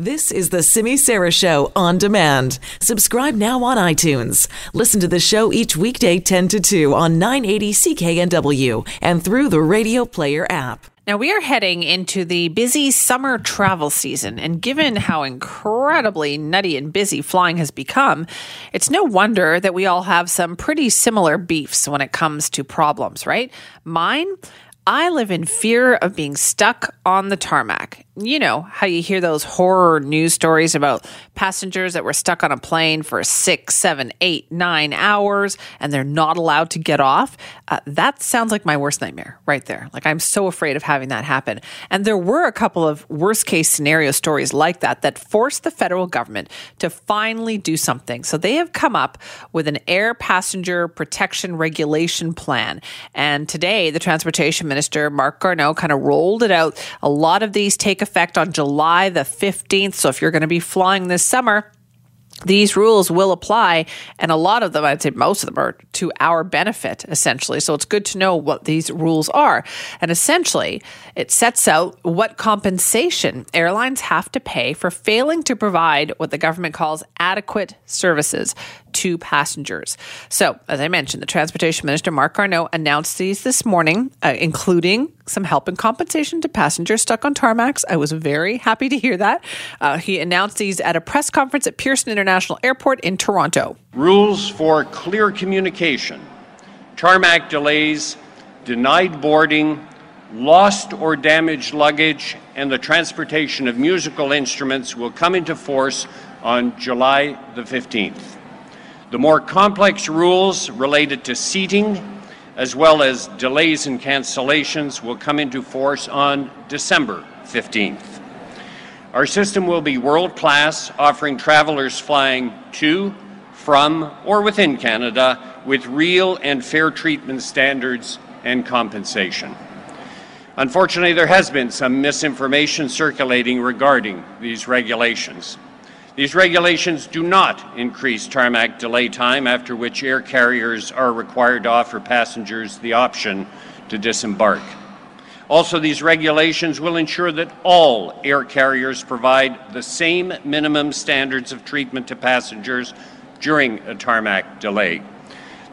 This is the Simi Sara Show on demand. Subscribe now on iTunes. Listen to the show each weekday 10 to 2 on 980 CKNW and through the Radio Player app. Now, we are heading into the busy summer travel season, and given how incredibly nutty and busy flying has become, it's no wonder that we all have some pretty similar beefs when it comes to problems, right? Mine, I live in fear of being stuck on the tarmac you know how you hear those horror news stories about passengers that were stuck on a plane for six, seven, eight, nine hours and they're not allowed to get off. Uh, that sounds like my worst nightmare right there. Like I'm so afraid of having that happen. And there were a couple of worst case scenario stories like that that forced the federal government to finally do something. So they have come up with an air passenger protection regulation plan. And today, the transportation minister, Marc Garneau, kind of rolled it out. A lot of these take effect on July the 15th. So if you're going to be flying this summer, these rules will apply, and a lot of them, I'd say most of them, are to our benefit, essentially. So it's good to know what these rules are. And essentially, it sets out what compensation airlines have to pay for failing to provide what the government calls adequate services to passengers. So, as I mentioned, the Transportation Minister, Marc Garneau, announced these this morning, uh, including some help and compensation to passengers stuck on tarmacs. I was very happy to hear that. Uh, he announced these at a press conference at Pearson International Airport in Toronto. Rules for clear communication, tarmac delays, denied boarding, lost or damaged luggage, and the transportation of musical instruments will come into force on July the 15th. The more complex rules related to seating, as well as delays and cancellations, will come into force on December 15th. Our system will be world class, offering travelers flying to, from, or within Canada with real and fair treatment standards and compensation. Unfortunately, there has been some misinformation circulating regarding these regulations. These regulations do not increase tarmac delay time, after which air carriers are required to offer passengers the option to disembark. Also, these regulations will ensure that all air carriers provide the same minimum standards of treatment to passengers during a tarmac delay.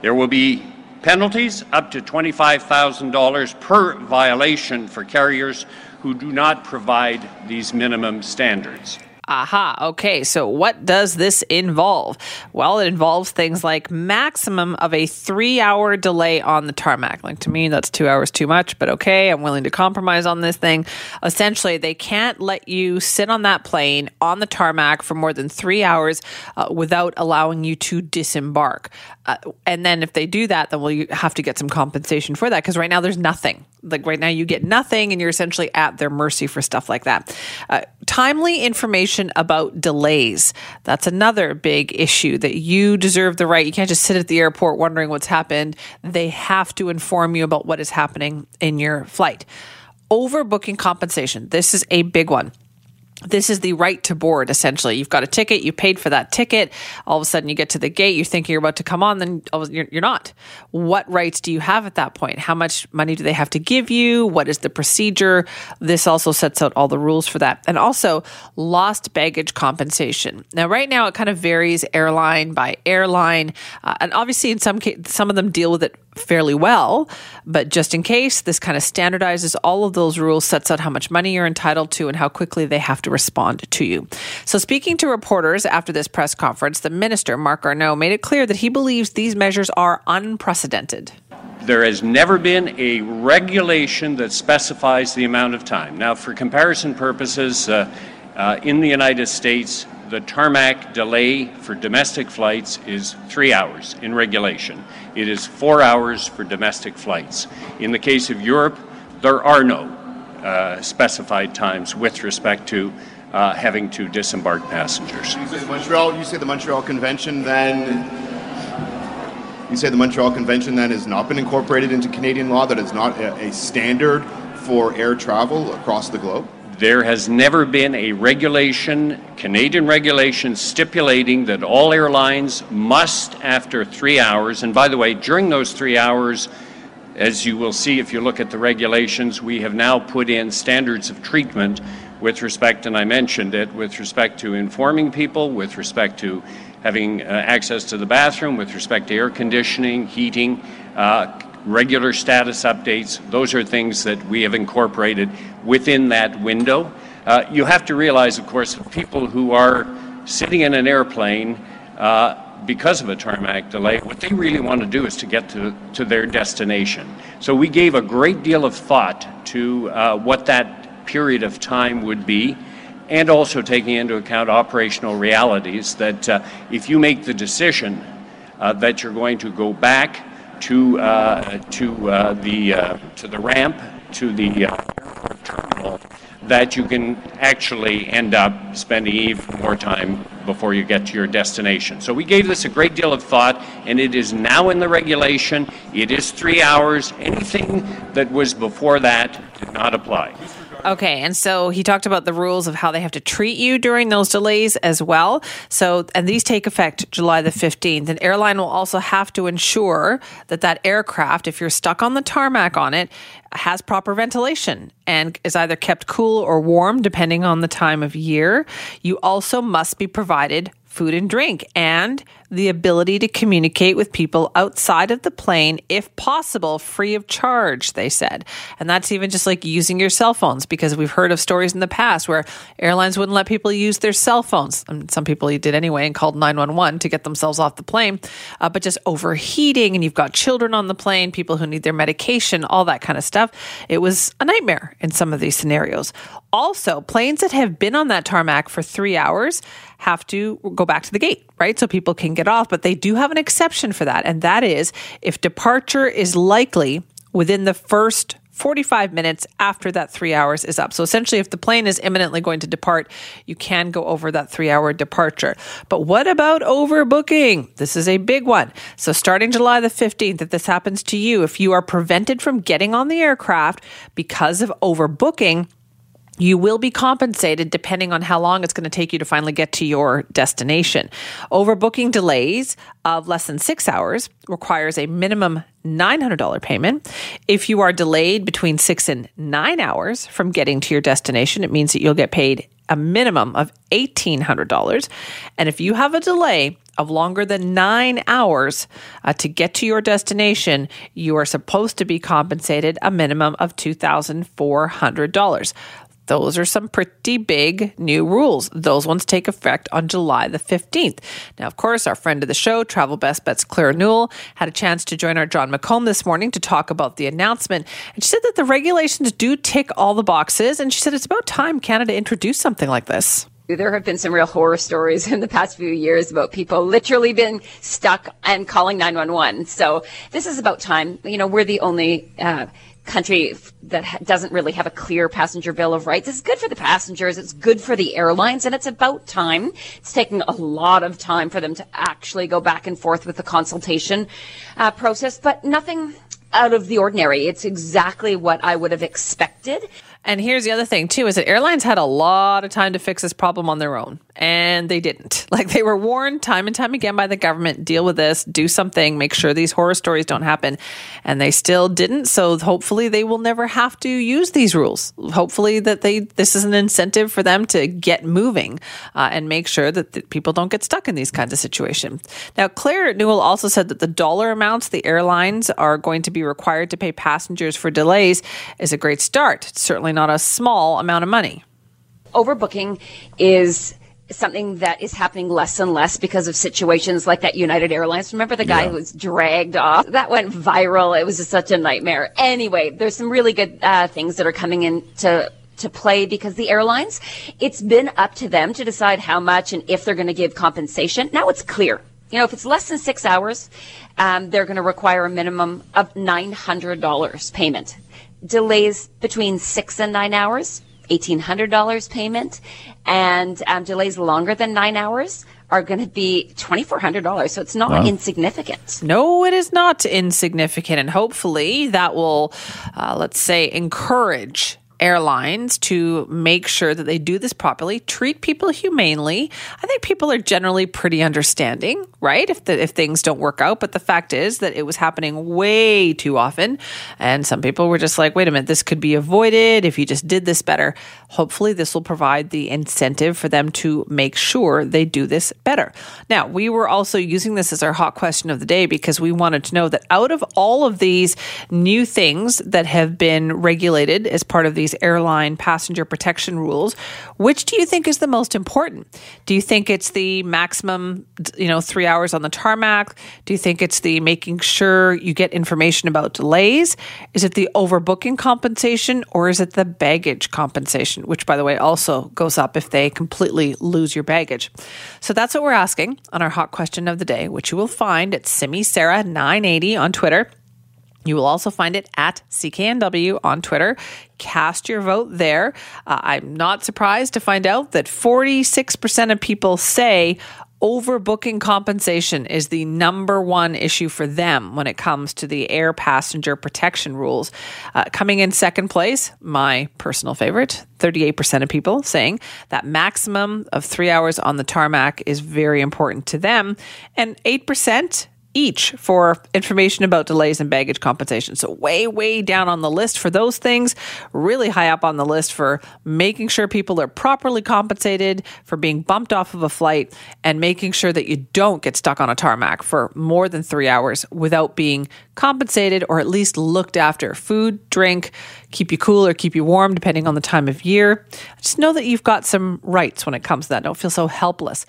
There will be penalties up to $25,000 per violation for carriers who do not provide these minimum standards. Aha. Okay. So, what does this involve? Well, it involves things like maximum of a three hour delay on the tarmac. Like to me, that's two hours too much, but okay. I'm willing to compromise on this thing. Essentially, they can't let you sit on that plane on the tarmac for more than three hours uh, without allowing you to disembark. Uh, and then if they do that, then well, have to get some compensation for that because right now there's nothing. Like right now, you get nothing, and you're essentially at their mercy for stuff like that. Uh, timely information about delays. That's another big issue that you deserve the right. You can't just sit at the airport wondering what's happened. They have to inform you about what is happening in your flight. Overbooking compensation. This is a big one this is the right to board essentially. You've got a ticket you paid for that ticket. All of a sudden you get to the gate you're thinking you're about to come on then you're, you're not. What rights do you have at that point? How much money do they have to give you? What is the procedure? This also sets out all the rules for that. And also lost baggage compensation. Now right now it kind of varies airline by airline uh, and obviously in some cases some of them deal with it fairly well. But just in case, this kind of standardizes all of those rules, sets out how much money you're entitled to and how quickly they have to respond to you. So, speaking to reporters after this press conference, the minister, Marc Garneau, made it clear that he believes these measures are unprecedented. There has never been a regulation that specifies the amount of time. Now, for comparison purposes, uh, uh, in the United States, the tarmac delay for domestic flights is three hours in regulation. It is four hours for domestic flights. In the case of Europe, there are no uh, specified times with respect to uh, having to disembark passengers. You say the Montreal. You say the Montreal Convention then. You say the Montreal Convention then has not been incorporated into Canadian law. That is not a, a standard for air travel across the globe. There has never been a regulation, Canadian regulation, stipulating that all airlines must, after three hours, and by the way, during those three hours, as you will see if you look at the regulations, we have now put in standards of treatment with respect, and I mentioned it, with respect to informing people, with respect to having uh, access to the bathroom, with respect to air conditioning, heating, uh, regular status updates. Those are things that we have incorporated within that window. Uh, you have to realize, of course, people who are sitting in an airplane uh, because of a tarmac delay, what they really want to do is to get to, to their destination. So we gave a great deal of thought to uh, what that period of time would be, and also taking into account operational realities that uh, if you make the decision uh, that you're going to go back to, uh, to, uh, the, uh, to the ramp, to the terminal, that you can actually end up spending even more time before you get to your destination. So we gave this a great deal of thought, and it is now in the regulation. It is three hours. Anything that was before that did not apply. Okay, and so he talked about the rules of how they have to treat you during those delays as well. So, and these take effect July the 15th. An airline will also have to ensure that that aircraft, if you're stuck on the tarmac on it, has proper ventilation and is either kept cool or warm depending on the time of year. You also must be provided food and drink, and the ability to communicate with people outside of the plane, if possible, free of charge, they said. And that's even just like using your cell phones, because we've heard of stories in the past where airlines wouldn't let people use their cell phones. And some people did anyway and called 911 to get themselves off the plane, uh, but just overheating, and you've got children on the plane, people who need their medication, all that kind of stuff. It was a nightmare in some of these scenarios. Also, planes that have been on that tarmac for three hours have to go back to the gate, right? So people can get off, but they do have an exception for that. And that is if departure is likely within the first 45 minutes after that three hours is up. So essentially, if the plane is imminently going to depart, you can go over that three hour departure. But what about overbooking? This is a big one. So starting July the 15th, if this happens to you, if you are prevented from getting on the aircraft because of overbooking, you will be compensated depending on how long it's going to take you to finally get to your destination. Overbooking delays of less than six hours requires a minimum $900 payment. If you are delayed between six and nine hours from getting to your destination, it means that you'll get paid a minimum of $1,800. And if you have a delay of longer than nine hours uh, to get to your destination, you are supposed to be compensated a minimum of $2,400. Those are some pretty big new rules. Those ones take effect on July the 15th. Now, of course, our friend of the show, Travel Best Bets Claire Newell, had a chance to join our Jon McComb this morning to talk about the announcement. And she said that the regulations do tick all the boxes. And she said it's about time Canada introduced something like this. There have been some real horror stories in the past few years about people literally being stuck and calling 911. So this is about time. You know, we're the only uh, country that doesn't really have a clear passenger bill of rights. It's good for the passengers. It's good for the airlines. And it's about time. It's taking a lot of time for them to actually go back and forth with the consultation uh, process, but nothing out of the ordinary. It's exactly what I would have expected. And here's the other thing too is that airlines had a lot of time to fix this problem on their own and they didn't. Like they were warned time and time again by the government, deal with this, do something, make sure these horror stories don't happen. And they still didn't. So hopefully they will never have to use these rules. Hopefully that they this is an incentive for them to get moving uh, and make sure that the people don't get stuck in these kinds of situations. Now Claire Newell also said that the dollar amounts the airlines are going to be required to pay passengers for delays is a great start. It's certainly not a small amount of money. Overbooking is something that is happening less and less because of situations like that United Airlines. Remember the guy yeah. who was dragged off? That went viral. It was just such a nightmare. Anyway, there's some really good uh, things that are coming into to play because the airlines, it's been up to them to decide how much and if they're going to give compensation. Now it's clear. You know, if it's less than six hours, um, they're going to require a minimum of $900 payment. Delays between six and nine hours, $1,800 payment, and um, delays longer than nine hours are going to be $2,400. So it's not wow. insignificant. No, it is not insignificant. And hopefully that will, uh, let's say, encourage airlines to make sure that they do this properly, treat people humanely. I think people are generally pretty understanding, right? If the, if things don't work out, but the fact is that it was happening way too often, and some people were just like, "Wait a minute, this could be avoided if you just did this better." Hopefully, this will provide the incentive for them to make sure they do this better. Now, we were also using this as our hot question of the day because we wanted to know that out of all of these new things that have been regulated as part of airline passenger protection rules, which do you think is the most important? Do you think it's the maximum, you know, three hours on the tarmac? Do you think it's the making sure you get information about delays? Is it the overbooking compensation or is it the baggage compensation, which, by the way, also goes up if they completely lose your baggage? So that's what we're asking on our hot question of the day, which you will find at Simi Sara 980 on Twitter. You will also find it at CKNW on Twitter. Cast your vote there. Uh, I'm not surprised to find out that 46% of people say overbooking compensation is the number one issue for them when it comes to the air passenger protection rules. Uh, coming in second place, my personal favorite, 38% of people saying that maximum of three hours on the tarmac is very important to them. And 8% each for information about delays and baggage compensation. So, way, way down on the list for those things, really high up on the list for making sure people are properly compensated for being bumped off of a flight and making sure that you don't get stuck on a tarmac for more than three hours without being compensated or at least looked after. Food, drink, keep you cool or keep you warm, depending on the time of year. Just know that you've got some rights when it comes to that. Don't feel so helpless.